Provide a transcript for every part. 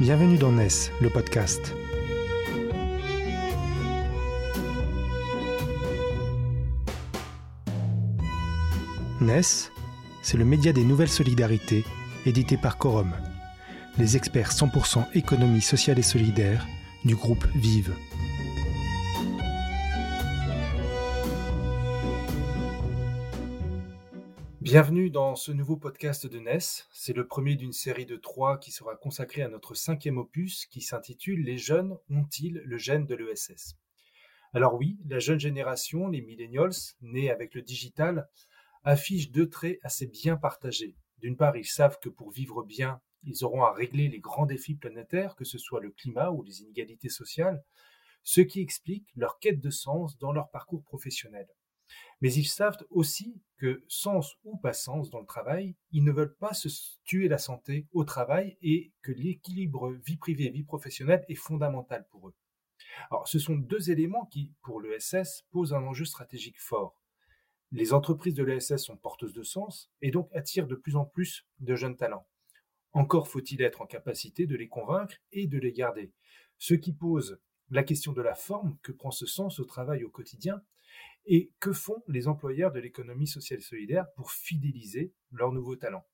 Bienvenue dans NES, le podcast. NES, c'est le média des nouvelles solidarités, édité par Quorum, les experts 100% économie sociale et solidaire du groupe Vive. Bienvenue dans ce nouveau podcast de NES. C'est le premier d'une série de trois qui sera consacré à notre cinquième opus qui s'intitule Les jeunes ont-ils le gène de l'ESS Alors oui, la jeune génération, les millennials, nés avec le digital, affichent deux traits assez bien partagés. D'une part, ils savent que pour vivre bien, ils auront à régler les grands défis planétaires, que ce soit le climat ou les inégalités sociales, ce qui explique leur quête de sens dans leur parcours professionnel. Mais ils savent aussi que sens ou pas sens dans le travail, ils ne veulent pas se tuer la santé au travail et que l'équilibre vie privée vie professionnelle est fondamental pour eux. Alors, ce sont deux éléments qui, pour l'ESS, posent un enjeu stratégique fort. Les entreprises de l'ESS sont porteuses de sens et donc attirent de plus en plus de jeunes talents. Encore faut-il être en capacité de les convaincre et de les garder. Ce qui pose la question de la forme que prend ce sens au travail au quotidien et que font les employeurs de l'économie sociale et solidaire pour fidéliser leurs nouveaux talents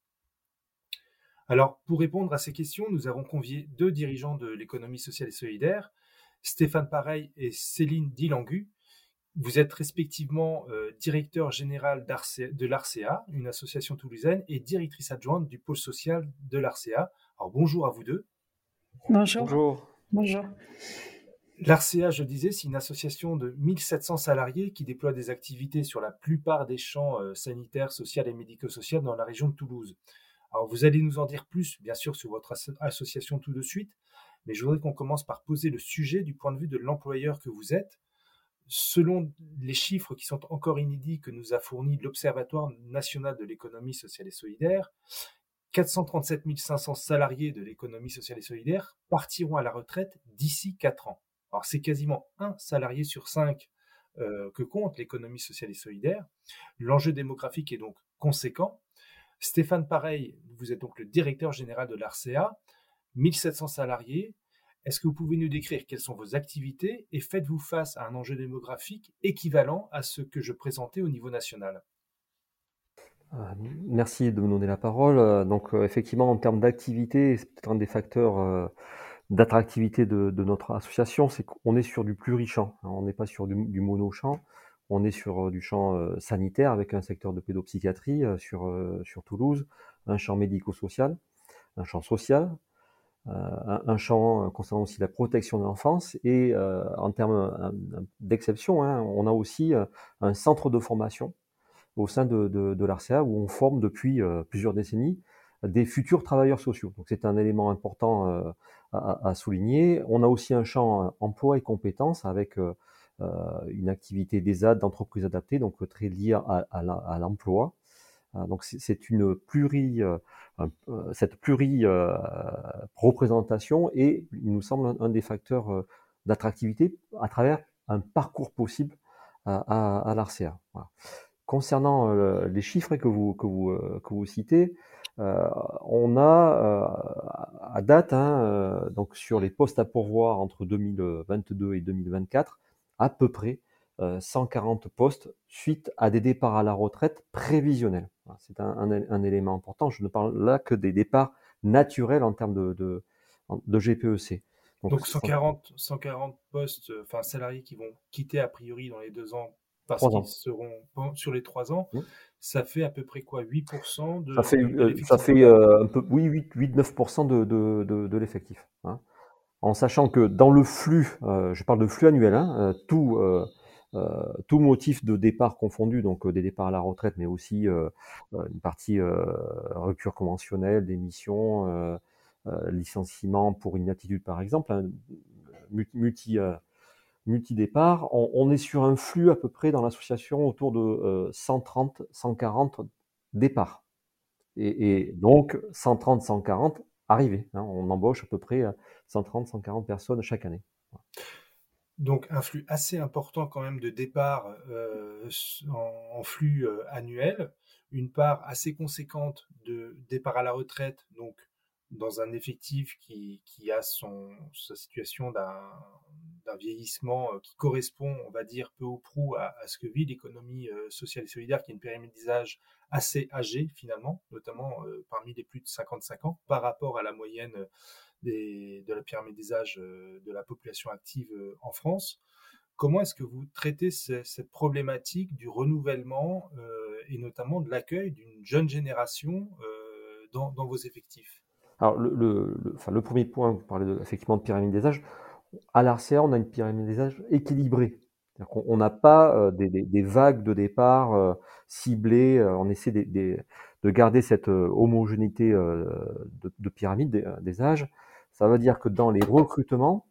Alors, pour répondre à ces questions, nous avons convié deux dirigeants de l'économie sociale et solidaire, Stéphane Pareil et Céline Dilangu. Vous êtes respectivement euh, directeur général de l'ARCEA, une association toulousaine, et directrice adjointe du pôle social de l'ARCEA. Alors bonjour à vous deux. Bonjour. Bonjour. Bonjour. L'ARCEA, je disais, c'est une association de 1700 salariés qui déploie des activités sur la plupart des champs euh, sanitaires, sociaux et médico-sociaux dans la région de Toulouse. Alors, vous allez nous en dire plus, bien sûr, sur votre association tout de suite, mais je voudrais qu'on commence par poser le sujet du point de vue de l'employeur que vous êtes. Selon les chiffres qui sont encore inédits que nous a fournis l'Observatoire national de l'économie sociale et solidaire, 437 500 salariés de l'économie sociale et solidaire partiront à la retraite d'ici 4 ans. Alors c'est quasiment un salarié sur cinq euh, que compte l'économie sociale et solidaire. L'enjeu démographique est donc conséquent. Stéphane Pareil, vous êtes donc le directeur général de l'ARCEA, 1700 salariés. Est-ce que vous pouvez nous décrire quelles sont vos activités et faites-vous face à un enjeu démographique équivalent à ce que je présentais au niveau national? Euh, Merci de me donner la parole. Donc euh, effectivement, en termes d'activité, c'est peut-être un des facteurs d'attractivité de, notre association, c'est qu'on est sur du plurichamp. On n'est pas sur du, monochamp. On est sur euh, du champ euh, sanitaire avec un secteur de pédopsychiatrie euh, sur, sur Toulouse, un champ médico-social, un champ social, un, champ concernant aussi la protection de l'enfance et en termes d'exception, hein, on a aussi un centre de formation au sein de, de, de l'ARCEA où on forme depuis plusieurs décennies des futurs travailleurs sociaux. Donc c'est un élément important euh, à, souligner. On a aussi un champ euh, emploi et compétences avec euh, une activité des aides d'entreprises adaptées, donc très liée à, l'emploi. Donc c'est une pluri, cette pluri représentation et il nous semble un, des facteurs d'attractivité à travers un parcours possible à, à. Concernant les chiffres que vous, que vous, que vous citez, euh, on a euh, à date, hein, euh, donc sur les postes à pourvoir entre 2022 et 2024, à peu près 140 postes suite à des départs à la retraite prévisionnels. C'est un, élément important. Je ne parle là que des départs naturels en termes de, de, GPEC. Donc, 140, 140 postes, enfin salariés qui vont quitter a priori dans les deux ans parce qu'ils seront sur les trois ans. Mmh ça fait à peu près quoi 8% de Ça fait, euh, ça fait euh, un peu, oui, 8-9% de, de, de, de l'effectif. Hein. En sachant que dans le flux, euh, je parle de flux annuel, hein, tout, tout motif de départ confondu, donc des départs à la retraite, mais aussi une partie rupture conventionnelle, démission, licenciement pour inaptitude par exemple, hein, multi multi-départ, on, est sur un flux à peu près dans l'association autour de 130, euh, 140 départs. Et, donc 130, 140 arrivés. Hein. on embauche à peu près 130, euh, 140 personnes chaque année. Donc un flux assez important quand même de départs euh, en, flux annuel, une part assez conséquente de départ à la retraite, donc dans un effectif qui, a son, sa situation d'un vieillissement euh, qui correspond, on va dire, peu ou prou à, ce que vit l'économie euh, sociale et solidaire, qui est une pyramide d'âge assez âgée finalement, notamment euh, parmi les plus de 55 ans, par rapport à la moyenne des, de la pyramide des âges de la population active en France. Comment est-ce que vous traitez cette problématique du renouvellement et notamment de l'accueil d'une jeune génération dans vos effectifs? Alors, le, enfin, le, premier point, vous parlez de, effectivement de pyramide des âges. À l'ARCA, on a une pyramide des âges équilibrée. On n'a pas euh, des, des, vagues de départ euh, ciblées. Euh, on essaie de garder cette homogénéité de, de, pyramide des, des, âges. Ça veut dire que dans les recrutements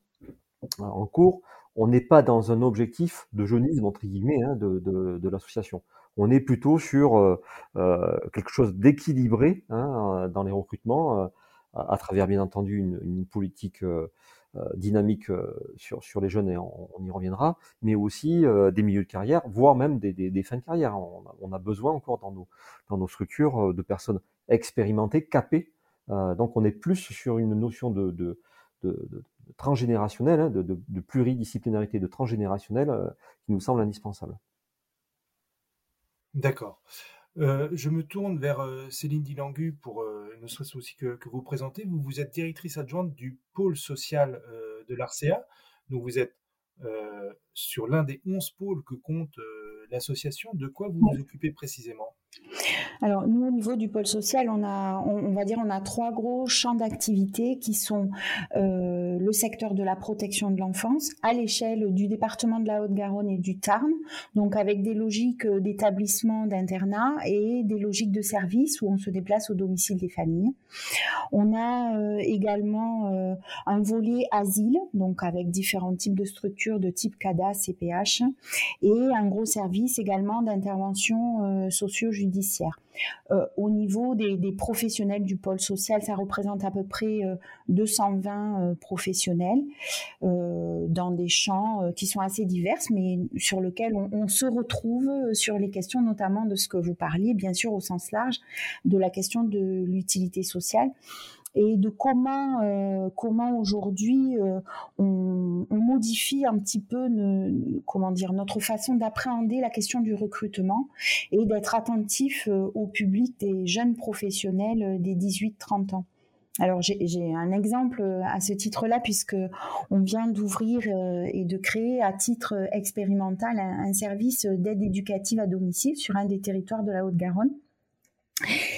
en cours, on n'est pas dans un objectif de jeunisme, entre guillemets, hein, de, de l'association. On est plutôt sur quelque chose d'équilibré hein, dans les recrutements à, travers bien entendu une, politique euh, euh, dynamique euh, sur, sur les jeunes, et on, y reviendra, mais aussi des milieux de carrière, voire même des, des, fins de carrière. On a, besoin encore dans nos, dans nos structures de personnes expérimentées, capées. donc on est plus sur une notion de, de, de, transgénérationnelle, hein, de, pluridisciplinarité, de transgénérationnelle, qui nous semble indispensable. D'accord. Je me tourne vers Céline Dilangu pour ne serait-ce aussi que, que, vous présenter. Vous, vous êtes directrice adjointe du pôle social de l'ARCEA. Donc vous êtes sur l'un des 11 pôles que compte l'association. De quoi vous vous occupez précisément? Alors nous, au niveau du pôle social, on a, on, va dire, on a trois gros champs d'activité qui sont euh, le secteur de la protection de l'enfance à l'échelle du département de la Haute-Garonne et du Tarn, donc avec des logiques d'établissement d'internat et des logiques de service où on se déplace au domicile des familles. On a euh, également euh, un volet asile, donc avec différents types de structures de type CADA, CPH, et un gros service également d'intervention Euh, au niveau des, professionnels du pôle social, ça représente à peu près 220 euh, euh, professionnels dans des champs qui sont assez divers, mais sur lesquels on, se retrouve sur les questions notamment de ce que vous parliez, bien sûr au sens large, de la question de l'utilité sociale et de comment euh, comment aujourd'hui euh, on, on, modifie un petit peu comment dire notre façon d'appréhender la question du recrutement et d'être attentif euh, au public des jeunes professionnels des 18-30 ans. Alors j'ai un exemple à ce titre-là puisque on vient d'ouvrir et de créer à titre expérimental un service d'aide éducative à domicile sur un des territoires de la Haute-Garonne.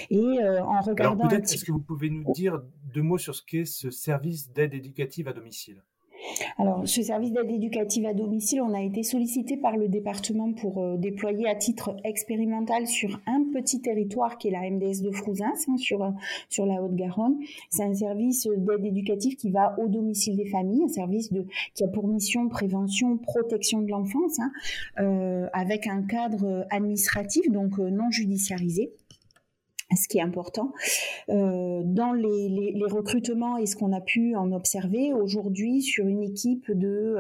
Et euh, en regardant. Alors peut-être, est-ce que vous pouvez nous dire deux mots sur ce qu'est ce service d'aide éducative à domicile? Alors, ce service d'aide éducative à domicile, on a été sollicité par le département pour euh, déployer à titre expérimental sur un petit territoire qui est la MDS de Frouzins, hein, sur, sur la Haute-Garonne. C'est un service d'aide éducative qui va au domicile des familles, un service de, qui a pour mission prévention, protection de l'enfance, hein, euh, avec un cadre administratif, donc non judiciarisé ce qui est important. Euh, dans les, recrutements et ce qu'on a pu en observer aujourd'hui sur une équipe de,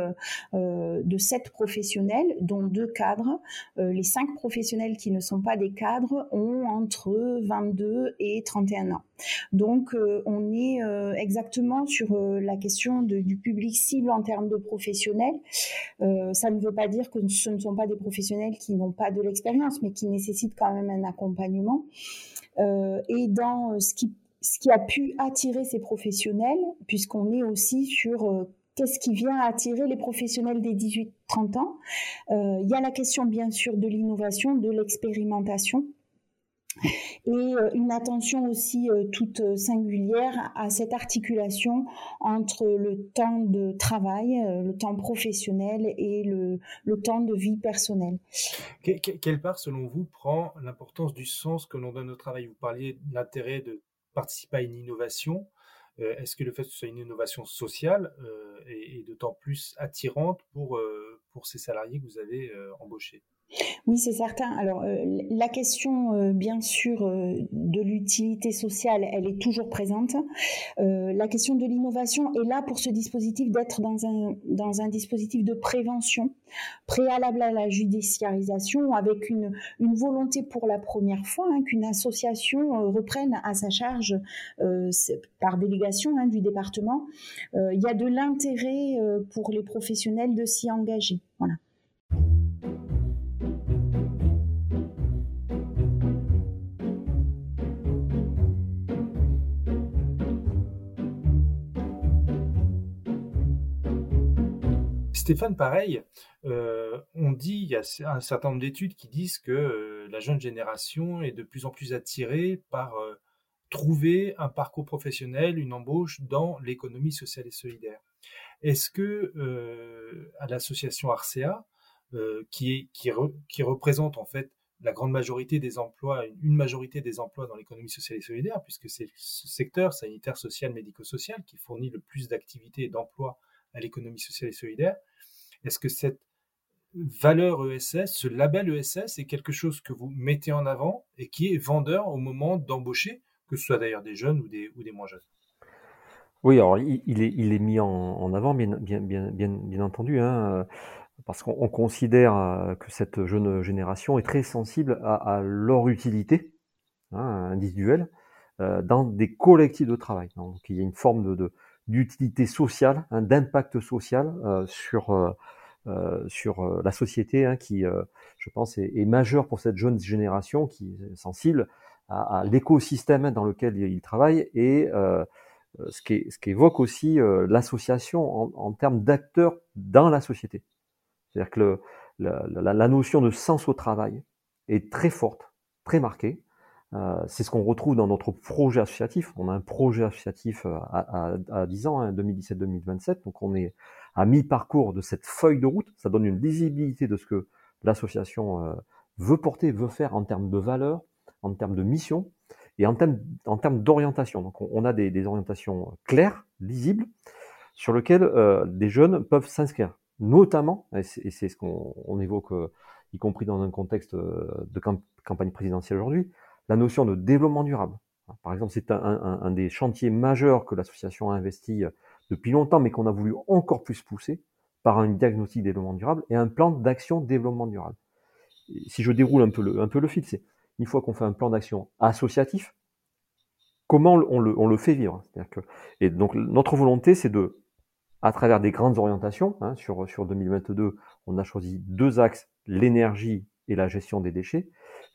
euh, de sept professionnels, dont deux cadres, euh, les cinq professionnels qui ne sont pas des cadres ont entre 22 et 31 ans. Donc on est exactement sur la question du public cible en termes de professionnels. ça ne veut pas dire que ce ne sont pas des professionnels qui n'ont pas de l'expérience, mais qui nécessitent quand même un accompagnement. Euh, et dans euh, ce qui, ce qui a pu attirer ces professionnels, puisqu'on est aussi sur euh, qu'est-ce qui vient attirer les professionnels des 18-30 ans. il y a la question bien sûr de l'innovation, de l'expérimentation et euh, une attention aussi euh, toute euh, singulière à cette articulation entre le temps de travail, le temps professionnel et le, temps de vie personnelle. quelle part, selon vous, prend l'importance du sens que l'on donne au travail? Vous parliez de l'intérêt de participer à une innovation. Est-ce que le fait que ce soit une innovation sociale est, d'autant plus attirante pour ces salariés que vous avez embauchés? Oui, c'est certain. Alors, euh, la question, euh, bien sûr, euh, de l'utilité sociale, elle est toujours présente. la question de l'innovation est là pour ce dispositif d'être dans un, dispositif de prévention préalable à la judiciarisation, avec une, une volonté pour la première fois hein, qu'une association reprenne à sa charge, par délégation hein, du département, il y a de l'intérêt pour les professionnels de s'y engager. Voilà. Stéphane, pareil, euh, on dit, il y a un certain nombre d'études qui disent que euh, la jeune génération est de plus en plus attirée par euh, trouver un parcours professionnel, une embauche dans l'économie sociale et solidaire. Est-ce que à l'association Arcea, qui, qui, qui représente en fait la grande majorité des emplois, une majorité des emplois dans l'économie sociale et solidaire, puisque c'est ce secteur sanitaire, social, médico-social qui fournit le plus d'activités et d'emplois à l'économie sociale et solidaire. Est-ce que cette valeur ESS, ce label ESS est quelque chose que vous mettez en avant et qui est vendeur au moment d'embaucher, que ce soit d'ailleurs des jeunes ou des, moins jeunes? Oui, alors il, est, mis en, avant, bien, bien, bien, bien, entendu, hein, parce qu'on considère euh, que cette jeune génération est très sensible à, leur utilité hein, individuelle euh, dans des collectifs de travail. Donc il y a une forme de d'utilité sociale, hein, d'impact social euh, sur sur la société, hein, qui, je pense, est, est, majeur pour cette jeune génération qui est sensible à, à l'écosystème dans lequel il travaille et ce qui, ce évoque aussi l'association en, en, termes d'acteurs dans la société. C'est-à-dire que le, la, la, la, notion de sens au travail est très forte, très marquée. Euh, c'est ce qu'on retrouve dans notre projet associatif. On a un projet associatif euh, à, à, à 10 ans, hein, 2017-2027. Donc on est à mi-parcours de cette feuille de route. Ça donne une lisibilité de ce que l'association euh, veut porter, veut faire en termes de valeur, en termes de mission et en termes, en termes d'orientation. Donc on, a des, orientations claires, lisibles, sur lesquelles euh, des jeunes peuvent s'inscrire. Notamment, et c'est ce qu'on évoque, y compris dans un contexte de campagne présidentielle aujourd'hui, la notion de développement durable. Par exemple, c'est un, des chantiers majeurs que l'association a investi euh, depuis longtemps, mais qu'on a voulu encore plus pousser par un diagnostic développement durable et un plan d'action développement durable. si je déroule un peu le, un peu le fil, c'est une fois qu'on fait un plan d'action associatif, comment on le, on le fait vivre? Que, Et donc notre volonté, c'est de, à travers des grandes orientations, hein, sur, sur 2022, on a choisi deux axes, l'énergie et la gestion des déchets,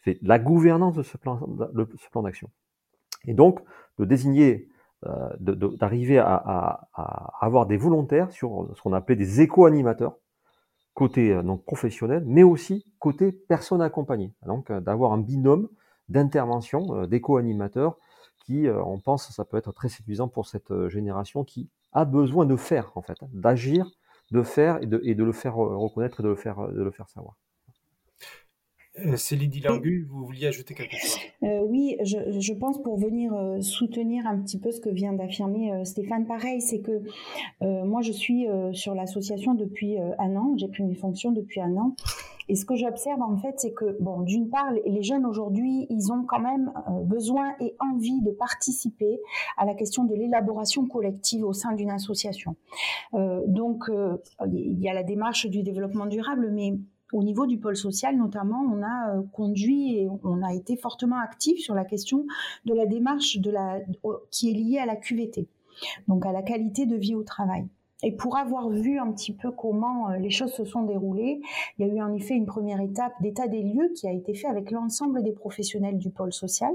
c'est la gouvernance de ce plan, ce plan d'action. Et donc, de désigner, d'arriver à, avoir des volontaires sur ce qu'on appelait des éco-animateurs, côté euh, donc professionnel, mais aussi côté personnes accompagnées. Donc, euh, d'avoir un binôme d'intervention euh, d'éco-animateurs qui, on pense, ça peut être très séduisant pour cette génération qui a besoin de faire, en fait, d'agir, de faire et de, et de le faire reconnaître et de le faire, de le faire savoir. Euh, Céline Dilangu, vous vouliez ajouter quelque chose? Euh, Oui, je, je, pense pour venir euh, soutenir un petit peu ce que vient d'affirmer Stéphane, pareil, c'est que moi je suis sur l'association depuis un an, j'ai pris mes fonctions depuis un an. Et ce que j'observe en fait, c'est que, bon, d'une part, les jeunes aujourd'hui, ils ont quand même besoin et envie de participer à la question de l'élaboration collective au sein d'une association. donc, il y a la démarche du développement durable, mais au niveau du pôle social, notamment, on a euh, conduit et on a été fortement actif sur la question de la démarche qui est liée à la QVT, donc à la qualité de vie au travail. Et pour avoir vu un petit peu comment euh, les choses se sont déroulées, il y a eu en effet une première étape d'état des lieux qui a été fait avec l'ensemble des professionnels du pôle social.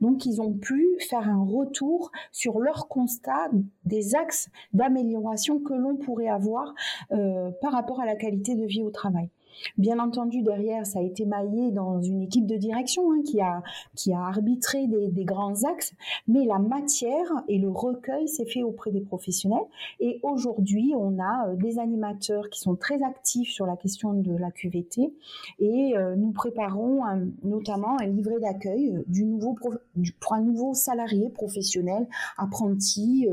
Donc ils ont pu faire un retour sur leur constat des axes d'amélioration que l'on pourrait avoir euh, par rapport à la qualité de vie au travail. Bien entendu, derrière, ça a été maillé dans une équipe de direction hein, qui, a, qui a arbitré des, des, grands axes, mais la matière et le recueil s'est fait auprès des professionnels. Et aujourd'hui, on a des animateurs qui sont très actifs sur la question de la QVT et nous préparons notamment un livret d'accueil du nouveau pour un nouveau salarié professionnel, apprenti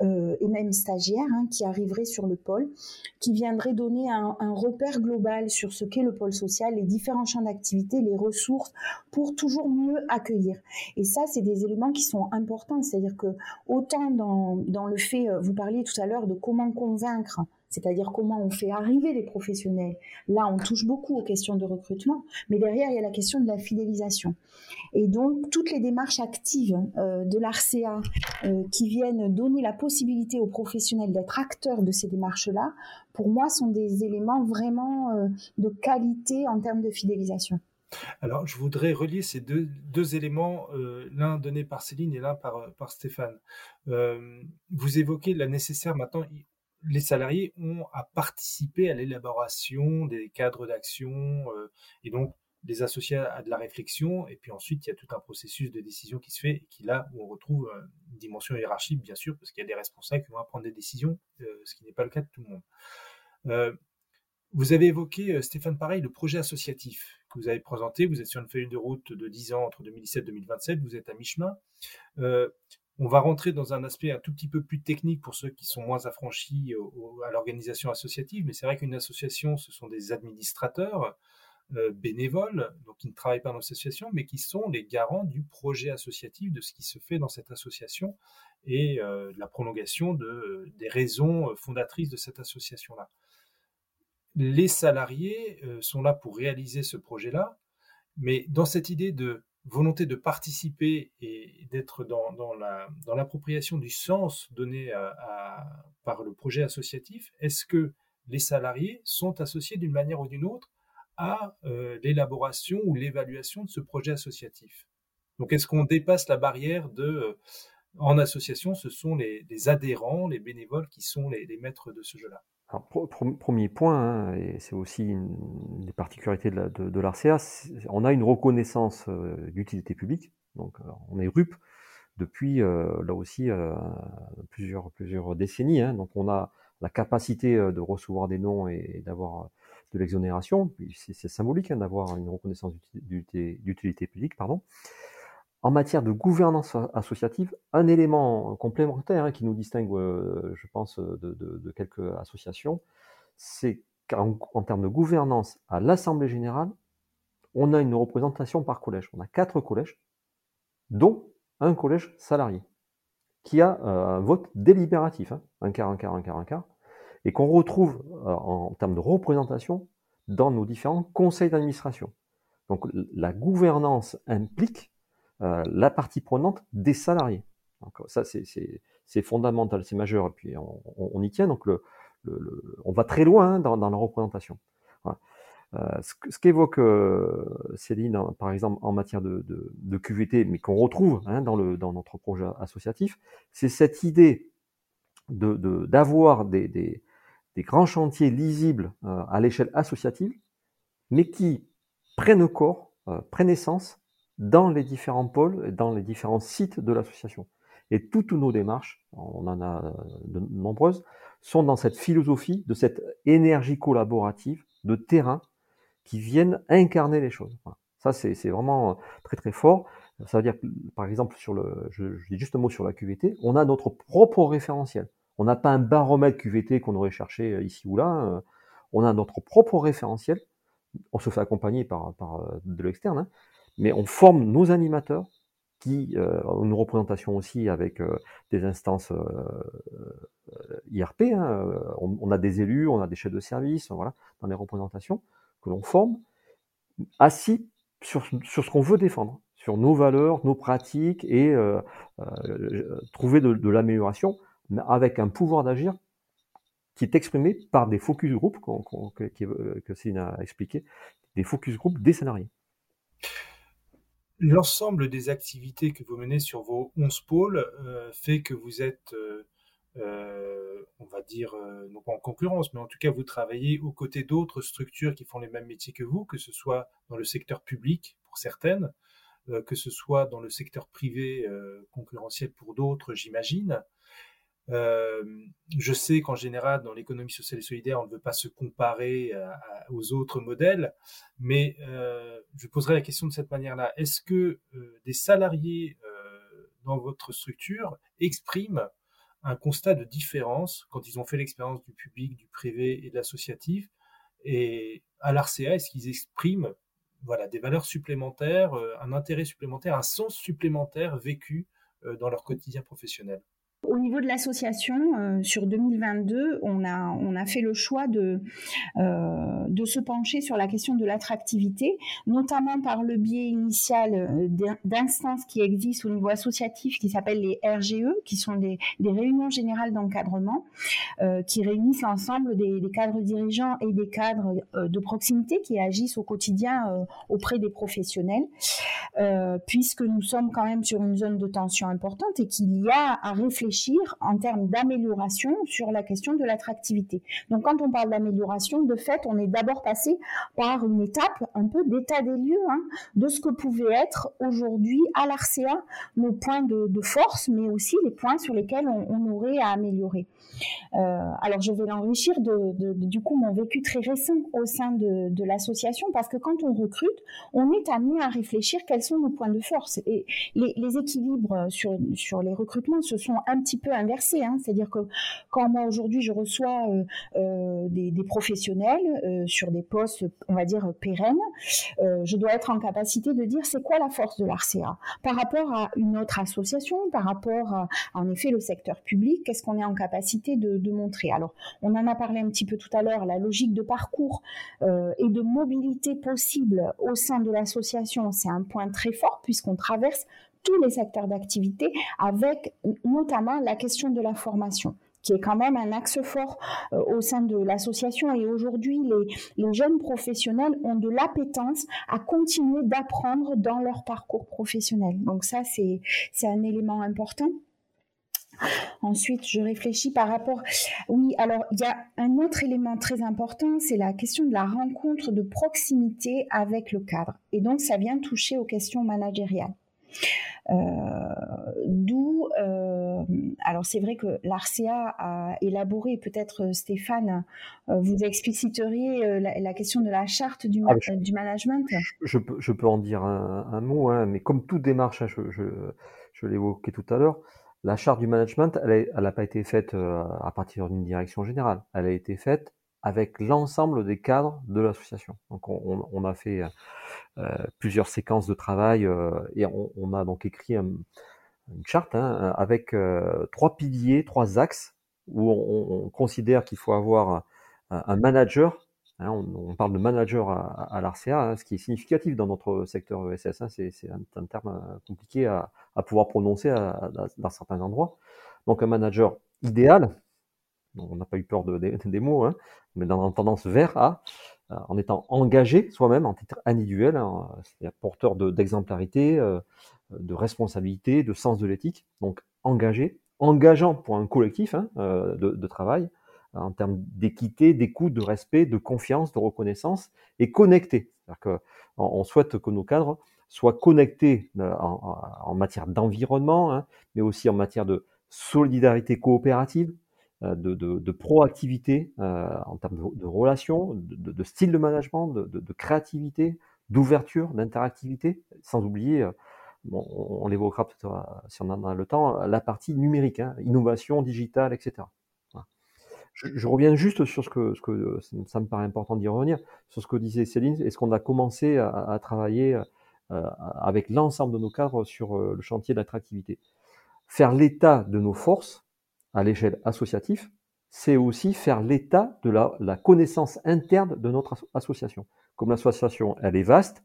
et même stagiaire hein, qui arriverait sur le pôle, qui viendrait donner un repère global sur ce qu'est le pôle social, les différents champs d'activité, les ressources, pour toujours mieux accueillir. Et ça, c'est des éléments qui sont importants. C'est-à-dire que autant dans, le fait, vous parliez tout à l'heure de comment convaincre c'est-à-dire comment on fait arriver les professionnels. Là, on touche beaucoup aux questions de recrutement, mais derrière, il y a la question de la fidélisation. Et donc, toutes les démarches actives euh, de l'ARCA euh, qui viennent donner la possibilité aux professionnels d'être acteurs de ces démarches-là, pour moi, sont des éléments vraiment euh, de qualité en termes de fidélisation. Alors, je voudrais relier ces deux, éléments, l'un donné par Céline et l'un par, par Stéphane. vous évoquez la nécessaire maintenant, les salariés ont à participer à l'élaboration des cadres d'action euh, et donc les associer à de la réflexion. Et puis ensuite, il y a tout un processus de décision qui se fait et qui là où on retrouve euh, une dimension hiérarchique, bien sûr, parce qu'il y a des responsables qui vont prendre des décisions, euh, ce qui n'est pas le cas de tout le monde. vous avez évoqué, Stéphane Pareil, le projet associatif que vous avez présenté. Vous êtes sur une feuille de route de 10 ans entre 2017 et 2027. Vous êtes à mi-chemin. On va rentrer dans un aspect un tout petit peu plus technique pour ceux qui sont moins affranchis à l'organisation associative, mais c'est vrai qu'une association, ce sont des administrateurs euh, bénévoles, donc qui ne travaillent pas dans l'association, mais qui sont les garants du projet associatif, de ce qui se fait dans cette association et euh, de la prolongation de, des raisons fondatrices de cette association-là. Les salariés euh, sont là pour réaliser ce projet-là, mais dans cette idée de volonté de participer et d'être dans, dans l'appropriation du sens donné par le projet associatif, est-ce que les salariés sont associés d'une manière ou d'une autre à euh, l'élaboration ou l'évaluation de ce projet associatif? Donc est-ce qu'on dépasse la barrière de... Euh, en association, ce sont les, adhérents, les bénévoles qui sont les maîtres de ce jeu-là? Alors, premier point, hein, et c'est aussi une des particularités de l'ARCA, on a une reconnaissance euh, d'utilité publique, donc euh, on est RUP depuis euh, là aussi plusieurs, plusieurs décennies, hein, donc on a la capacité de recevoir des noms et, d'avoir de l'exonération, c'est symbolique hein, d'avoir une reconnaissance d'utilité publique, pardon en matière de gouvernance associative, un élément complémentaire hein, qui nous distingue, euh, je pense, de, quelques associations, c'est qu'en termes de gouvernance à l'Assemblée générale, on a une représentation par collège. On a quatre collèges, dont un collège salarié, qui a euh, un vote délibératif, hein, un quart, un quart, un quart, un quart, et qu'on retrouve euh, en termes de représentation dans nos différents conseils d'administration. Donc la gouvernance implique euh, la partie prenante des salariés. Donc, ça, c'est fondamental, c'est majeur, et puis on, y tient. Donc, le, on va très loin hein, dans, la représentation. Euh, ce, qu'évoque euh, Céline, par exemple, en matière de, QVT, mais qu'on retrouve hein, dans, le, dans notre projet associatif, c'est cette idée d'avoir de, des, des, des, grands chantiers lisibles à l'échelle associative, mais qui prennent corps, prennent essence dans les différents pôles, dans les différents sites de l'association. Et toutes nos démarches, on en a de nombreuses, sont dans cette philosophie de cette énergie collaborative de terrain qui viennent incarner les choses. Ça, c'est vraiment très très fort. Ça veut dire, par exemple, sur le, je, dis juste un mot sur la QVT, on a notre propre référentiel. On n'a pas un baromètre QVT qu'on aurait cherché ici ou là. On a notre propre référentiel. On se fait accompagner par, par de l'externe, hein mais on forme nos animateurs qui euh, ont une représentation aussi avec euh, des instances euh, IRP. Hein, on, a des élus, on a des chefs de service, voilà, dans les représentations que l'on forme, assis sur, sur ce qu'on veut défendre, sur nos valeurs, nos pratiques et trouver de, de l'amélioration, avec un pouvoir d'agir qui est exprimé par des focus group, que Céline a expliqué, des focus group des salariés. L'ensemble des activités que vous menez sur vos 11 pôles euh, fait que vous êtes euh, on va dire, non pas en concurrence, mais en tout cas, vous travaillez aux côtés d'autres structures qui font les mêmes métiers que vous, que ce soit dans le secteur public pour certaines, que ce soit dans le secteur privé concurrentiel pour d'autres, j'imagine. Euh, je sais qu'en général, dans l'économie sociale et solidaire, on ne veut pas se comparer aux autres modèles, mais euh, je poserai la question de cette manière-là. Est-ce que euh, des salariés dans votre structure expriment un constat de différence quand ils ont fait l'expérience du public, du privé et de l'associatif? Et à l'ARCA, est-ce qu'ils expriment voilà, des valeurs supplémentaires, un intérêt supplémentaire, un sens supplémentaire vécu dans leur quotidien professionnel? Niveau de l'association, euh, sur 2022, on a, fait le choix de, euh, de se pencher sur la question de l'attractivité, notamment par le biais initial euh, d'instances qui existent au niveau associatif qui s'appellent les RGE, qui sont des, réunions générales d'encadrement, qui réunissent l'ensemble des, cadres dirigeants et des cadres de proximité qui agissent au quotidien auprès des professionnels, puisque nous sommes quand même sur une zone de tension importante et qu'il y a à réfléchir en termes d'amélioration sur la question de l'attractivité. Donc quand on parle d'amélioration, de fait, on est d'abord passé par une étape un peu d'état des lieux hein, de ce que pouvait être aujourd'hui à l'ARCEA nos points de, force, mais aussi les points sur lesquels on, aurait à améliorer. Euh, alors je vais l'enrichir de, du coup mon vécu très récent au sein de, l'association parce que quand on recrute, on est amené à réfléchir quels sont nos points de force et les, les équilibres sur, sur les recrutements se sont un petit peu inversé. Hein. C'est-à-dire que quand moi aujourd'hui je reçois euh, euh, des, professionnels euh, sur des postes, on va dire pérennes, je dois être en capacité de dire c'est quoi la force de l'ARCA par rapport à une autre association, par rapport à en effet le secteur public, qu'est-ce qu'on est en capacité de, de, montrer? Alors on en a parlé un petit peu tout à l'heure, la logique de parcours et de mobilité possible au sein de l'association, c'est un point très fort puisqu'on traverse tous les secteurs d'activité, avec notamment la question de la formation qui est quand même un axe fort euh, au sein de l'association. Et aujourd'hui, les, jeunes professionnels ont de l'appétence à continuer d'apprendre dans leur parcours professionnel. Donc ça, c'est un élément important. Ensuite, je réfléchis par rapport. Oui, alors il y a un autre élément très important, c'est la question de la rencontre de proximité avec le cadre. Et donc, ça vient toucher aux questions managériales. Euh, d'où, euh, alors c'est vrai que l'ARCEA a élaboré, peut-être euh, Stéphane, vous expliciteriez la, question de la charte du, ah, du management? je, peux, je, peux, en dire un, mot, hein, mais comme toute démarche, hein, je l'évoquais tout à l'heure, la charte du management, elle n'a pas été faite à partir d'une direction générale, elle a été faite avec l'ensemble des cadres de l'association. Donc on, a fait euh, plusieurs séquences de travail euh, et on, a donc écrit une charte hein, avec euh, trois piliers, trois axes où on, on considère qu'il faut avoir un, manager. Hein, on, parle de manager à, à l'ARCA, hein, ce qui est significatif dans notre secteur ESS. Hein, c'est un, terme compliqué à, pouvoir prononcer dans certains endroits. Donc un manager idéal, on n'a pas eu peur de, des mots, hein, mais dans la tendance vers à, euh, en étant engagé soi-même en titre individuel, hein, c'est-à-dire porteur d'exemplarité, euh, de responsabilité, de sens de l'éthique, donc engagé, engageant pour un collectif hein, euh, de, travail, en termes d'équité, d'écoute, de respect, de confiance, de reconnaissance, et connecté. C'est-à-dire qu'on souhaite que nos cadres soient connectés en, matière d'environnement, hein, mais aussi en matière de solidarité coopérative, euh, de, de, proactivité euh, en termes de, relations, de, style de management, de, créativité, d'ouverture, d'interactivité, sans oublier, euh, on, l'évoquera peut-être si on en a le temps, la partie numérique, hein, innovation digitale, etc. Je, reviens juste sur ce que, ce que ça me paraît important d'y revenir, sur ce que disait Céline, est-ce qu'on a commencé à, travailler avec l'ensemble de nos cadres sur le chantier d'attractivité Faire l'état de nos forces, à l'échelle associative, c'est aussi faire l'état de la, connaissance interne de notre association. Comme l'association, elle est vaste,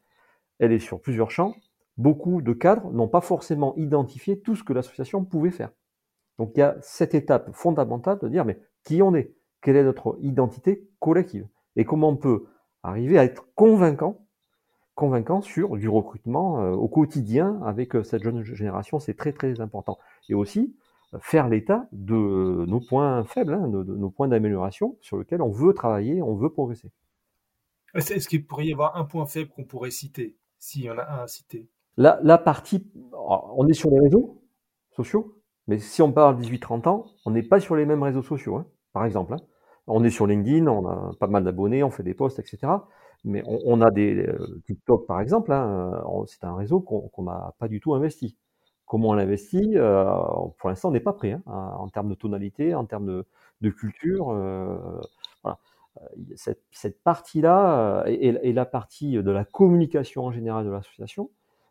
elle est sur plusieurs champs, beaucoup de cadres n'ont pas forcément identifié tout ce que l'association pouvait faire. Donc il y a cette étape fondamentale de dire, mais qui on est? Quelle est notre identité collective? Et comment on peut arriver à être convaincant convaincant sur du recrutement euh, au quotidien avec euh, cette jeune génération, c'est très très important. Et aussi, faire l'état de nos points faibles, hein, de, nos points d'amélioration sur lesquels on veut travailler, on veut progresser. Est-ce qu'il pourrait y avoir un point faible qu'on pourrait citer, s'il y en a un à citer? La, la partie, on est sur les réseaux sociaux, mais si on parle 18-30 ans, on n'est pas sur les mêmes réseaux sociaux, hein, par exemple. Hein. On est sur LinkedIn, on a pas mal d'abonnés, on fait des posts, etc. Mais on, a des euh, TikTok, par exemple, hein, c'est un réseau qu'on n'a pas du tout investi. Comment on l'investit euh, Pour l'instant, on n'est pas prêt hein, en termes de tonalité, en termes de, culture. Euh, voilà. Cette, partie-là et, la partie de la communication en général de l'association,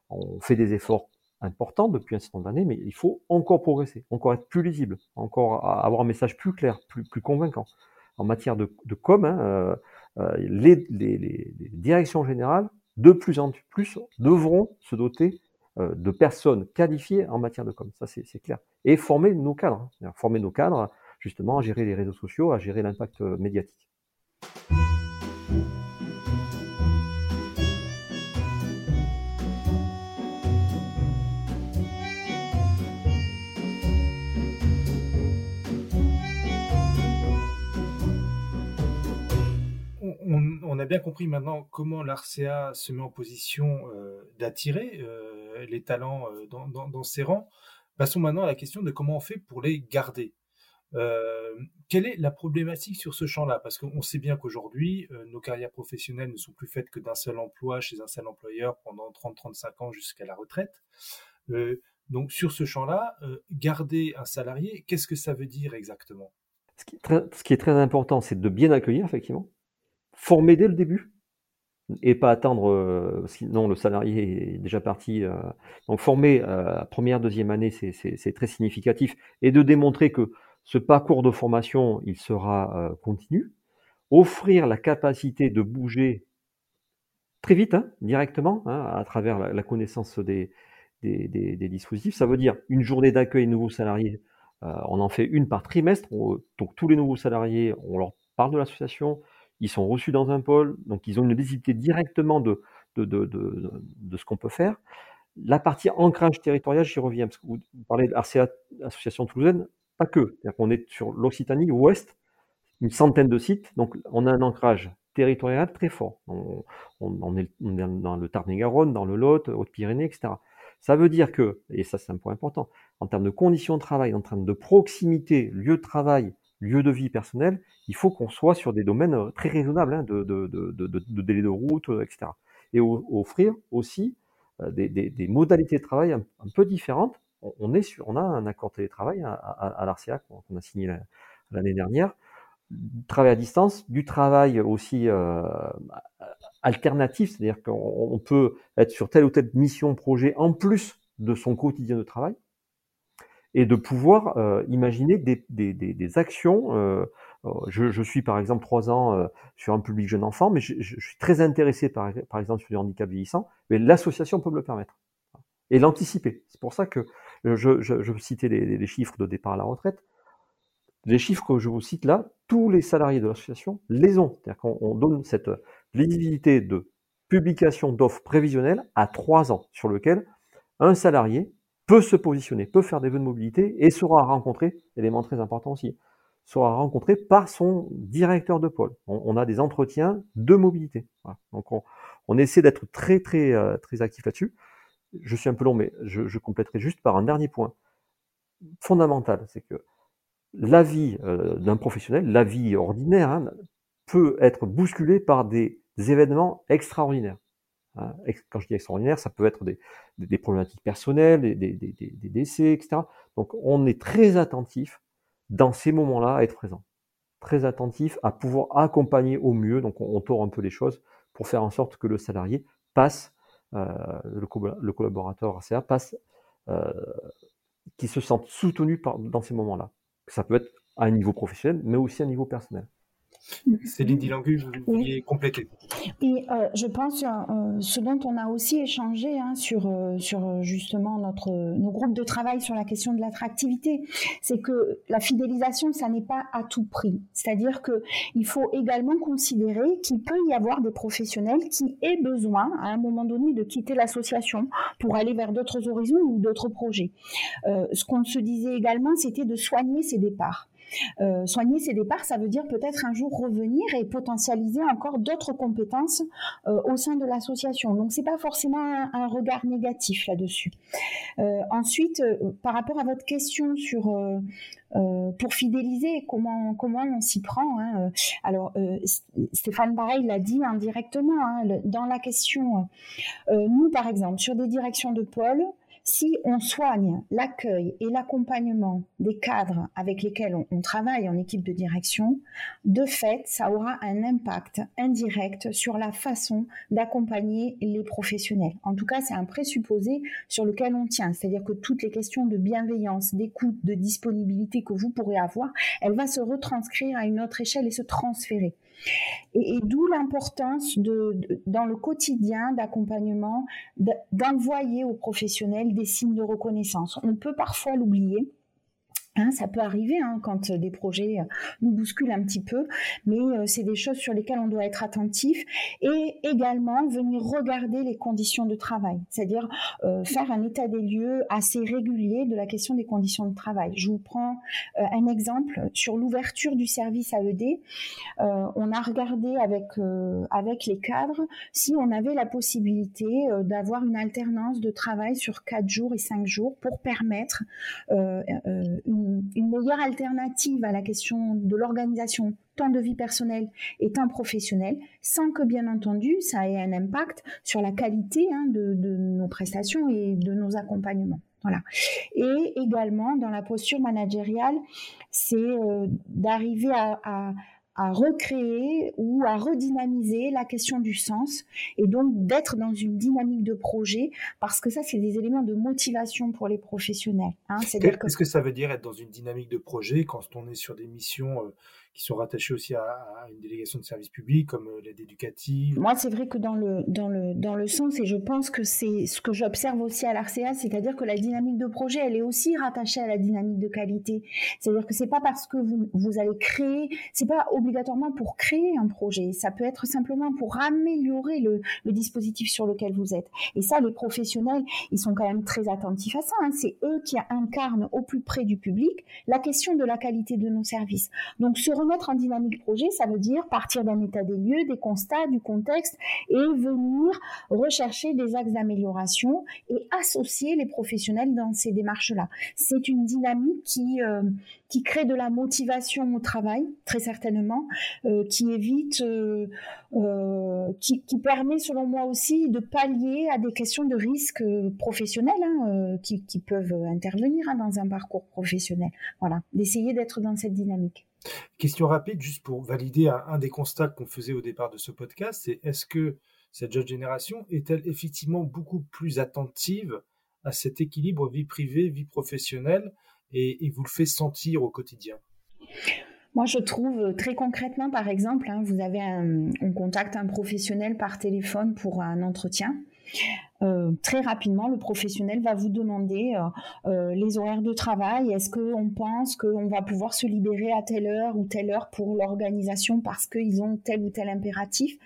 on fait des efforts importants depuis un certain nombre d'années, mais il faut encore progresser, encore être plus lisible, encore avoir un message plus clair, plus, convaincant. En matière de, de com, hein, euh, euh, les, directions générales, de plus en plus, devront se doter euh, de personnes qualifiées en matière de com. Ça, c'est clair. Et former nos cadres, hein. former nos cadres justement à gérer les réseaux sociaux, à gérer l'impact médiatique. On, a bien compris maintenant comment l'ARCA se met en position euh, d'attirer euh, les talents euh, dans, ses rangs. Passons maintenant à la question de comment on fait pour les garder. quelle est la problématique sur ce champ-là? Parce qu'on sait bien qu'aujourd'hui, nos carrières professionnelles ne sont plus faites que d'un seul emploi chez un seul employeur pendant 30-35 ans jusqu'à la retraite. donc sur ce champ-là, garder un salarié, qu'est-ce que ça veut dire exactement? Ce qui est très important, c'est de bien accueillir, effectivement, former dès le début et pas attendre, euh, sinon le salarié est déjà parti. Euh. donc former euh, première, deuxième année, c'est très significatif, et de démontrer que ce parcours de formation, il sera continu. Offrir la capacité de bouger très vite, hein, directement, hein, à travers la, connaissance des, des, dispositifs. Ça veut dire une journée d'accueil nouveaux salariés, on en fait une par trimestre. donc tous les nouveaux salariés, on leur parle de l'association, ils sont reçus dans un pôle, donc ils ont une visibilité directement de, de, de, de, ce qu'on peut faire. La partie ancrage territorial, j'y reviens, parce que vous parlez de RCA, Association Toulousaine, pas que. C'est-à-dire est sur l'Occitanie ouest, une centaine de sites, donc on a un ancrage territorial très fort. On, on, est, dans le Tarn-et-Garonne, dans le Lot, Haute-Pyrénées, etc. Ça veut dire que, et ça c'est un point important, en termes de conditions de travail, en termes de proximité, lieu de travail, lieu de vie personnel, il faut qu'on soit sur des domaines euh, très raisonnables hein, de, de, de, délai de route, euh, etc. Et offrir aussi euh, des, modalités de travail un, peu différentes. On, est sur, on a un accord télétravail à, à, à l'ARCEA qu'on a signé l'année dernière, travail à distance, du travail aussi euh, alternatif, c'est-à-dire qu'on peut être sur telle ou telle mission, projet, en plus de son quotidien de travail et de pouvoir euh, imaginer des, des, des, des actions. Euh, euh je, je, suis par exemple trois ans euh, sur un public jeune enfant, mais je, je, suis très intéressé par, par exemple sur les handicaps vieillissants, mais l'association peut me le permettre et l'anticiper. C'est pour ça que je, je, je citais les, les, chiffres de départ à la retraite. Les chiffres que je vous cite là, tous les salariés de l'association les ont. C'est-à-dire qu'on donne cette visibilité de publication d'offres prévisionnelles à trois ans, sur lequel un salarié peut se positionner, peut faire des vœux de mobilité et sera rencontré, élément très important aussi, sera rencontré par son directeur de pôle. On, a des entretiens de mobilité. Donc on, essaie d'être très très euh, très actif là-dessus. Je suis un peu long, mais je, compléterai juste par un dernier point fondamental, c'est que la vie euh, d'un professionnel, la vie ordinaire, hein, peut être bousculée par des événements extraordinaires. Hein, quand je dis extraordinaire, ça peut être des, problématiques personnelles, des, décès, etc. Donc on est très attentif dans ces moments-là à être présent. Très attentif à pouvoir accompagner au mieux, donc on, on tord un peu les choses pour faire en sorte que le salarié passe, euh, le, le, collaborateur passe, euh, qui se sente soutenu dans ces moments-là. Ça peut être à un niveau professionnel, mais aussi à un niveau personnel. Céline Dilangu, vous vouliez compléter. Et euh, je pense, euh, ce dont on a aussi échangé hein, sur, euh, sur justement notre, nos groupes de travail sur la question de l'attractivité, c'est que la fidélisation, ça n'est pas à tout prix. C'est-à-dire qu'il faut également considérer qu'il peut y avoir des professionnels qui aient besoin, à un moment donné, de quitter l'association pour aller vers d'autres horizons ou d'autres projets. ce qu'on se disait également, c'était de soigner ces départs. Euh, soigner ses départs, ça veut dire peut-être un jour revenir et potentialiser encore d'autres compétences euh, au sein de l'association. Donc c'est pas forcément un, regard négatif là-dessus. Euh, ensuite, par rapport à votre question sur pour fidéliser, comment comment on s'y prend hein, Alors Stéphane pareil l'a dit indirectement hein, dans la question. nous par exemple sur des directions de pôle, si on soigne l'accueil et l'accompagnement des cadres avec lesquels on, travaille en équipe de direction, de fait, ça aura un impact indirect sur la façon d'accompagner les professionnels. En tout cas, c'est un présupposé sur lequel on tient. C'est-à-dire que toutes les questions de bienveillance, d'écoute, de disponibilité que vous pourrez avoir, elle va se retranscrire à une autre échelle et se transférer. Et, d'où l'importance dans le quotidien d'accompagnement d'envoyer aux professionnels des signes de reconnaissance. On peut parfois l'oublier, Hein, ça peut arriver hein, quand des projets euh, nous bousculent un petit peu, mais euh, c'est des choses sur lesquelles on doit être attentif et également venir regarder les conditions de travail, c'est-à-dire euh, faire un état des lieux assez régulier de la question des conditions de travail. Je vous prends un exemple sur l'ouverture du service AED. on a regardé avec avec les cadres si on avait la possibilité d'avoir une alternance de travail sur quatre jours et cinq jours pour permettre une une, meilleure alternative à la question de l'organisation temps de vie personnel et temps professionnel, sans que bien entendu ça ait un impact sur la qualité hein, de, nos prestations et de nos accompagnements. Voilà. Et également dans la posture managériale, c'est euh, d'arriver à recréer ou à redynamiser la question du sens et donc d'être dans une dynamique de projet parce que ça c'est des éléments de motivation pour les professionnels. Hein. Qu'est-ce que ça veut dire être dans une dynamique de projet quand on est sur des missions euh, qui sont rattachés aussi à, une délégation de service public comme euh, l'aide éducative Moi, c'est vrai que dans le, dans, le, dans le sens, et je pense que c'est ce que j'observe aussi à l'ARCEA, c'est-à-dire que la dynamique de projet, elle est aussi rattachée à la dynamique de qualité. C'est-à-dire que c'est pas parce que vous, vous allez créer, c'est pas obligatoirement pour créer un projet, ça peut être simplement pour améliorer le, dispositif sur lequel vous êtes. Et ça, les professionnels, ils sont quand même très attentifs à ça. Hein. C'est eux qui incarnent au plus près du public la question de la qualité de nos services. Donc, remettre en dynamique projet, ça veut dire partir d'un état des lieux, des constats, du contexte et venir rechercher des axes d'amélioration et associer les professionnels dans ces démarches-là. C'est une dynamique qui euh, qui crée de la motivation au travail, très certainement, euh, qui évite, euh, qui, permet selon moi aussi de pallier à des questions de risque professionnels hein, qui, qui, peuvent intervenir hein, dans un parcours professionnel. Voilà, d'essayer d'être dans cette dynamique. Question rapide, juste pour valider un, des constats qu'on faisait au départ de ce podcast, c'est est-ce que cette jeune génération est-elle effectivement beaucoup plus attentive à cet équilibre vie privée, vie professionnelle, et, vous le fait sentir au quotidien? Moi, je trouve très concrètement, par exemple, hein, vous avez on contacte un professionnel par téléphone pour un entretien. Euh, très rapidement, le professionnel va vous demander euh, euh, les horaires de travail. Est-ce qu'on pense qu'on va pouvoir se libérer à telle heure ou telle heure pour l'organisation parce qu'ils ont tel ou tel impératif?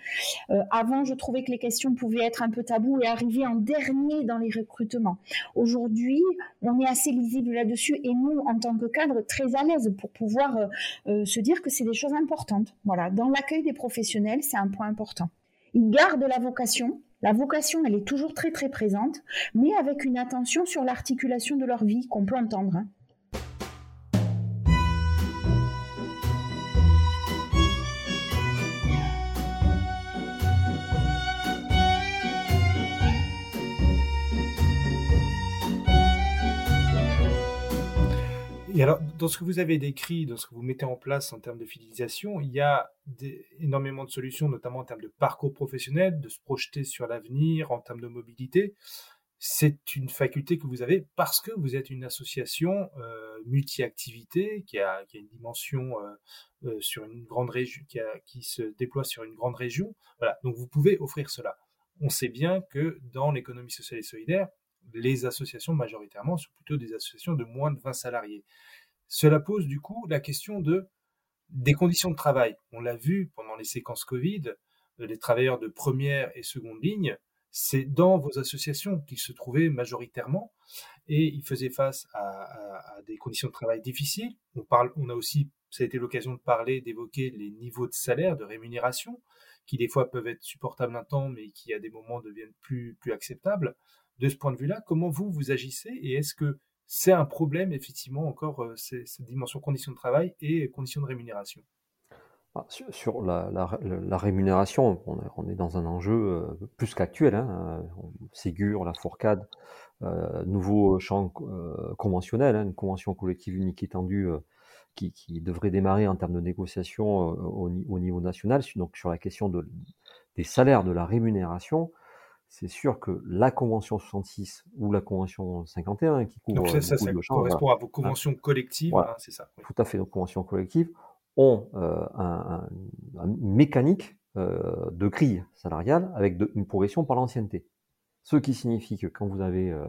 Avant, je trouvais que les questions pouvaient être un peu tabou et arriver en dernier dans les recrutements. Aujourd'hui, on est assez lisible là-dessus et nous, en tant que cadre, très à l'aise pour pouvoir se dire que c'est des choses importantes. Voilà, dans l'accueil des professionnels, c'est un point important. Ils gardent la vocation, la vocation, elle est toujours très très présente, mais avec une attention sur l'articulation de leur vie qu'on peut entendre. Hein. Alors, dans ce que vous avez décrit, dans ce que vous mettez en place en termes de fidélisation, il y a énormément de solutions, notamment en termes de parcours professionnel, de se projeter sur l'avenir, en termes de mobilité. c'est une faculté que vous avez parce que vous êtes une association euh, multi-activité qui a, qui a, une dimension euh, euh, sur une grande région, qui, qui, se déploie sur une grande région. Voilà, donc vous pouvez offrir cela. On sait bien que dans l'économie sociale et solidaire, les associations majoritairement sont plutôt des associations de moins de 20 salariés. Cela pose du coup la question de des conditions de travail. On l'a vu pendant les séquences Covid, les travailleurs de première et seconde ligne c'est dans vos associations qu'ils se trouvaient majoritairement et ils faisaient face à, des conditions de travail difficiles. On, parle, on a aussi, ça a été l'occasion de parler, d'évoquer les niveaux de salaire, de rémunération, qui des fois peuvent être supportables un temps, mais qui à des moments deviennent plus, plus acceptables. De ce point de vue-là, comment vous, vous agissez et est-ce que c'est un problème, effectivement, encore, euh, cette dimension conditions de travail et conditions de rémunération? Ah, sur, la, rémunération, on est, dans un enjeu euh, plus qu'actuel. Hein, euh, Ségur, la Fourcade, nouveau champ conventionnel, hein, une convention collective unique étendue qui, devrait démarrer en termes de négociation au, niveau national. Donc sur la question des salaires, de la rémunération, c'est sûr que la convention 66 ou la convention 51 qui couvre ça, ça, ça correspond à vos conventions collectives, hein, c'est ça. Tout à fait, nos conventions collectives ont euh, un, mécanique euh, de grille salariale avec une progression par l'ancienneté. Ce qui signifie que quand vous avez euh,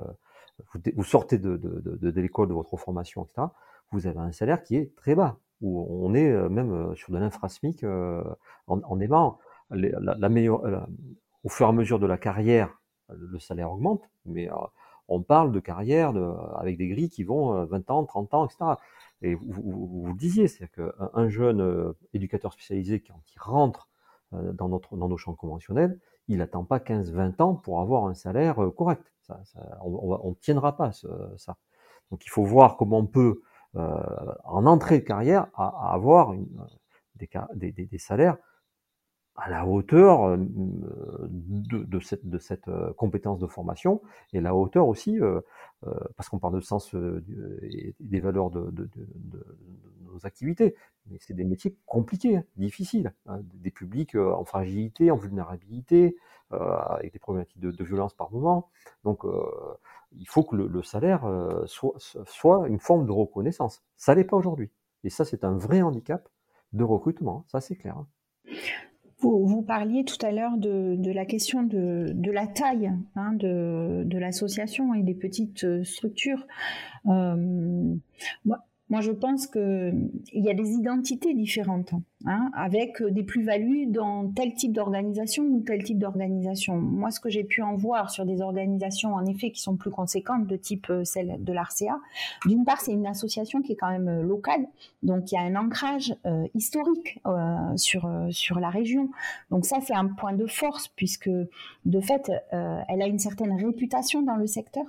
vous, sortez de, de, de, de l'école, de votre formation, etc., vous avez un salaire qui est très bas, où on est même sur de l'infrasmic en, en démarrant. La, la meilleure, au fur et à mesure de la carrière, le salaire augmente, mais on parle de carrière avec des grilles qui vont 20 ans, 30 ans, etc. Et vous, le disiez, c'est-à-dire qu'un jeune euh, éducateur spécialisé, quand il rentre euh, dans, notre, dans nos champs conventionnels, il n'attend pas 15-20 ans pour avoir un salaire euh, correct. On ne tiendra pas ça. Donc il faut voir comment on peut, en entrée de carrière, avoir des, des, salaires à la hauteur euh, de, cette, euh, compétence de formation et la hauteur aussi, euh, parce qu'on parle de sens et des valeurs de, nos activités, mais c'est des métiers compliqués, difficiles, hein, des publics en fragilité, en vulnérabilité, avec des problématiques de, violence par moment. Donc il faut que le, salaire soit, une forme de reconnaissance. Ça l'est pas aujourd'hui. Et ça, c'est un vrai handicap de recrutement, ça c'est clair. Vous, vous, parliez tout à l'heure de, de, la question de, de la taille hein, de, de l'association et des petites euh, structures. Euh, moi, moi, je pense qu'il y a des identités différentes, hein, avec des plus-values dans tel type d'organisation ou tel type d'organisation. Moi, ce que j'ai pu en voir sur des organisations, en effet, qui sont plus conséquentes, de type euh, celle de l'ARCEA, d'une part, c'est une association qui est quand même euh, locale, donc il y a un ancrage euh, historique euh, sur, sur la région. Donc ça, c'est un point de force, puisque, de fait, euh, elle a une certaine réputation dans le secteur.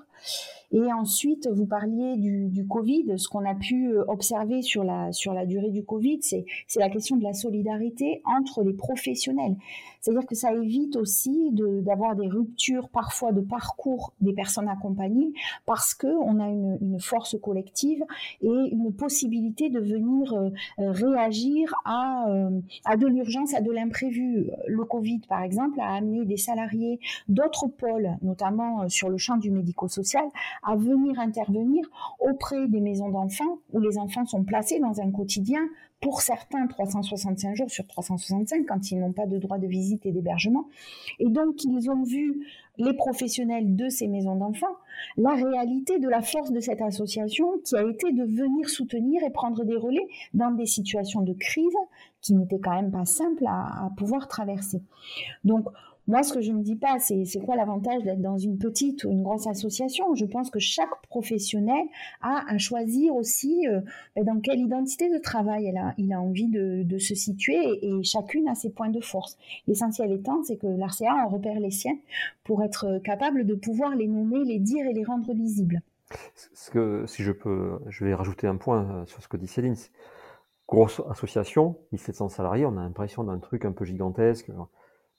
Et ensuite, vous parliez du, du Covid. Ce qu'on a pu euh, observer sur la, sur la durée du Covid, c'est la question de la solidarité entre les professionnels. C'est-à-dire que ça évite aussi d'avoir des ruptures parfois de parcours des personnes accompagnées parce qu'on a une, force collective et une possibilité de venir euh, réagir à, euh, à de l'urgence, à de l'imprévu. Le Covid, par exemple, a amené des salariés d'autres pôles, notamment sur le champ du médico-social, à venir intervenir auprès des maisons d'enfants où les enfants sont placés dans un quotidien pour certains 365 jours sur 365 quand ils n'ont pas de droit de visite et d'hébergement. Et donc ils ont vu les professionnels de ces maisons d'enfants la réalité de la force de cette association qui a été de venir soutenir et prendre des relais dans des situations de crise qui n'étaient quand même pas simples à, pouvoir traverser. Donc moi, ce que je ne dis pas, c'est quoi l'avantage d'être dans une petite ou une grosse association? Je pense que chaque professionnel a à choisir aussi euh, ben, dans quelle identité de travail il a envie de, se situer et, chacune a ses points de force. L'essentiel étant, c'est que l'ARCA en repère les siens pour être capable de pouvoir les nommer, les dire et les rendre lisibles. Si je peux, je vais rajouter un point euh, sur ce que dit Céline. Grosse association, 1700 salariés, on a l'impression d'un truc un peu gigantesque.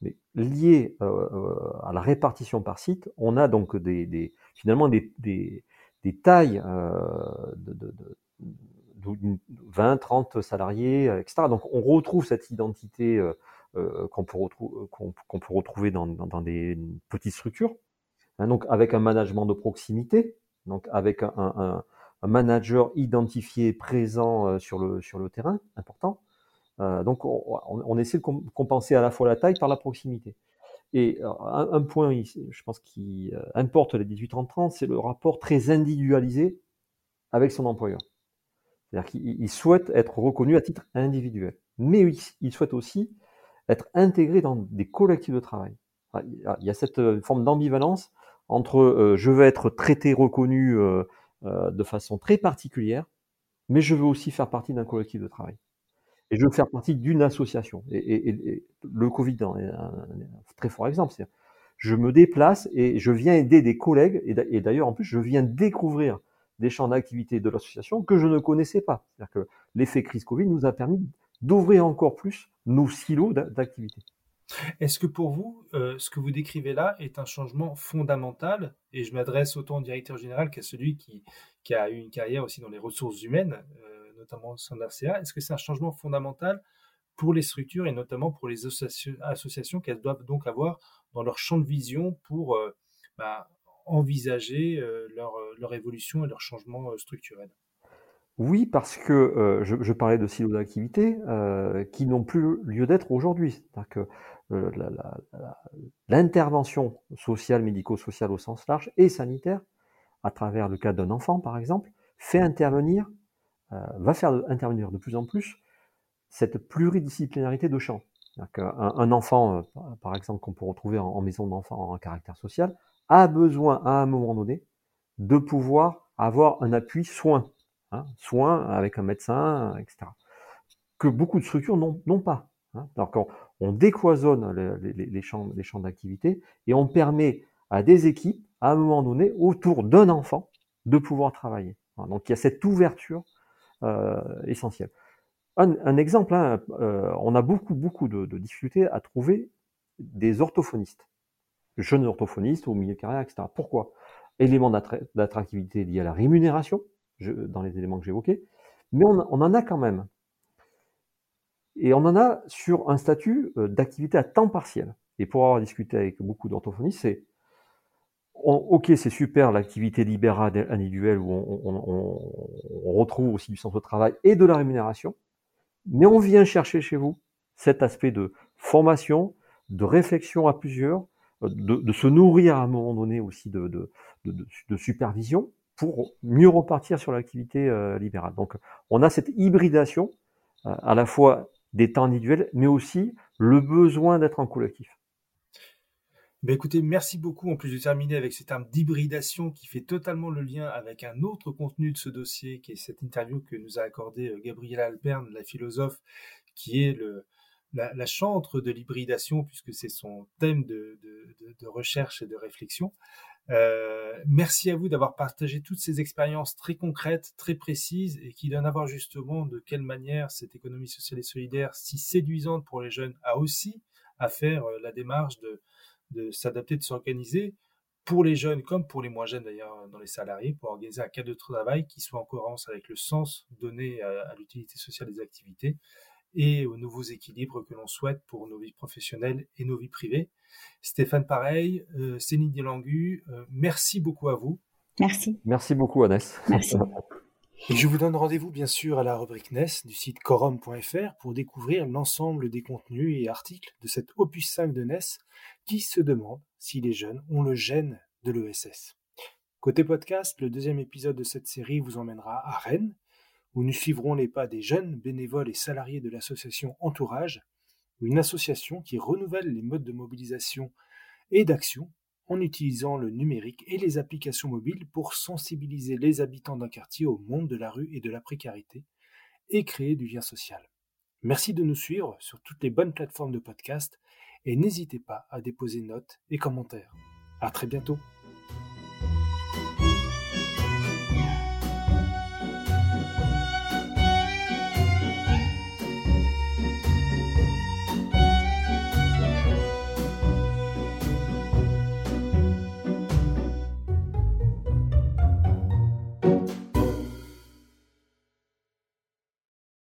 Mais lié euh, euh, à la répartition par site, on a donc des, des finalement des, des, des tailles euh, de, de, de, 20, 30 salariés, etc. Donc on retrouve cette identité qu'on peut, retrou qu'on, peut retrouver dans, dans, dans, des petites structures. Hein, donc avec un management de proximité, donc avec un, manager identifié présent sur le, sur le terrain, important. Donc on, essaie de compenser à la fois la taille par la proximité. Et un, point, je pense, qui importe les 18-30-30, c'est le rapport très individualisé avec son employeur. C'est-à-dire qu'il souhaite être reconnu à titre individuel. Mais il souhaite aussi être intégré dans des collectifs de travail. Il y a cette euh, forme d'ambivalence entre euh, je veux être traité, reconnu euh, de façon très particulière, mais je veux aussi faire partie d'un collectif de travail. Et je veux faire partie d'une association. Et, le Covid est un, très fort exemple. Je me déplace et je viens aider des collègues, et d'ailleurs en plus je viens découvrir des champs d'activité de l'association que je ne connaissais pas. C'est-à-dire que l'effet crise Covid nous a permis d'ouvrir encore plus nos silos d'activité. Est-ce que pour vous, euh, ce que vous décrivez là est un changement fondamental? Et je m'adresse autant au directeur général qu'à celui qui, a eu une carrière aussi dans les ressources humaines, euh, notamment au sein de l'RCA. Est-ce que c'est un changement fondamental pour les structures et notamment pour les associations qu'elles doivent donc avoir dans leur champ de vision pour euh, bah, envisager leur, leur, évolution et leur changement structurel? Oui, parce que euh, je, parlais de silos d'activité euh, qui n'ont plus lieu d'être aujourd'hui. C'est-à-dire que euh, l'intervention sociale, médico-sociale au sens large et sanitaire, à travers le cas d'un enfant par exemple, fait intervenir, va faire intervenir de plus en plus cette pluridisciplinarité de champs. Un, enfant, par exemple, qu'on peut retrouver en, maison d'enfant en caractère social, a besoin à un moment donné de pouvoir avoir un appui soin Hein, soins avec un médecin, etc. Que beaucoup de structures n'ont pas. Hein. Donc on, décloisonne les, champs, les champs d'activité et on permet à des équipes, à un moment donné, autour d'un enfant, de pouvoir travailler. Donc il y a cette ouverture euh, essentielle. Un, exemple, hein, euh, on a beaucoup, beaucoup de, difficultés à trouver des orthophonistes, jeunes orthophonistes au milieu carrière, etc. Pourquoi? Élément d'attractivité lié à la rémunération, dans les éléments que j'évoquais, mais on, en a quand même. Et on en a sur un statut euh, d'activité à temps partiel. Et pour avoir discuté avec beaucoup d'orthophonistes, c'est ok, c'est super l'activité libérale individuelle où on, retrouve aussi du sens au travail et de la rémunération, mais on vient chercher chez vous cet aspect de formation, de réflexion à plusieurs, euh, de, se nourrir à un moment donné aussi de, de supervision, pour mieux repartir sur l'activité euh, libérale. Donc on a cette hybridation euh, à la fois des temps individuels, mais aussi le besoin d'être en collectif. Ben écoutez, merci beaucoup en plus de terminer avec ce terme d'hybridation qui fait totalement le lien avec un autre contenu de ce dossier, qui est cette interview que nous a accordé euh, Gabriela Alperne, la philosophe, qui est la, chantre de l'hybridation, puisque c'est son thème de, recherche et de réflexion. Euh, merci à vous d'avoir partagé toutes ces expériences très concrètes, très précises et qui donnent à voir justement de quelle manière cette économie sociale et solidaire, si séduisante pour les jeunes, a aussi à faire euh, la démarche de, de s'adapter, de s'organiser pour les jeunes comme pour les moins jeunes d'ailleurs dans les salariés, pour organiser un cadre de travail qui soit en cohérence avec le sens donné à l'utilité sociale des activités et aux nouveaux équilibres que l'on souhaite pour nos vies professionnelles et nos vies privées. Stéphane Pareil, euh, Céline Delangu, euh, merci beaucoup à vous. Merci. Merci beaucoup, Annès. Merci. Je vous donne rendez-vous bien sûr à la rubrique NES du site corum.fr pour découvrir l'ensemble des contenus et articles de cet opus 5 de NES qui se demande si les jeunes ont le gène de l'ESS. Côté podcast, le deuxième épisode de cette série vous emmènera à Rennes, où nous suivrons les pas des jeunes bénévoles et salariés de l'association Entourage, une association qui renouvelle les modes de mobilisation et d'action en utilisant le numérique et les applications mobiles pour sensibiliser les habitants d'un quartier au monde de la rue et de la précarité et créer du lien social. Merci de nous suivre sur toutes les bonnes plateformes de podcast et n'hésitez pas à déposer notes et commentaires. À très bientôt.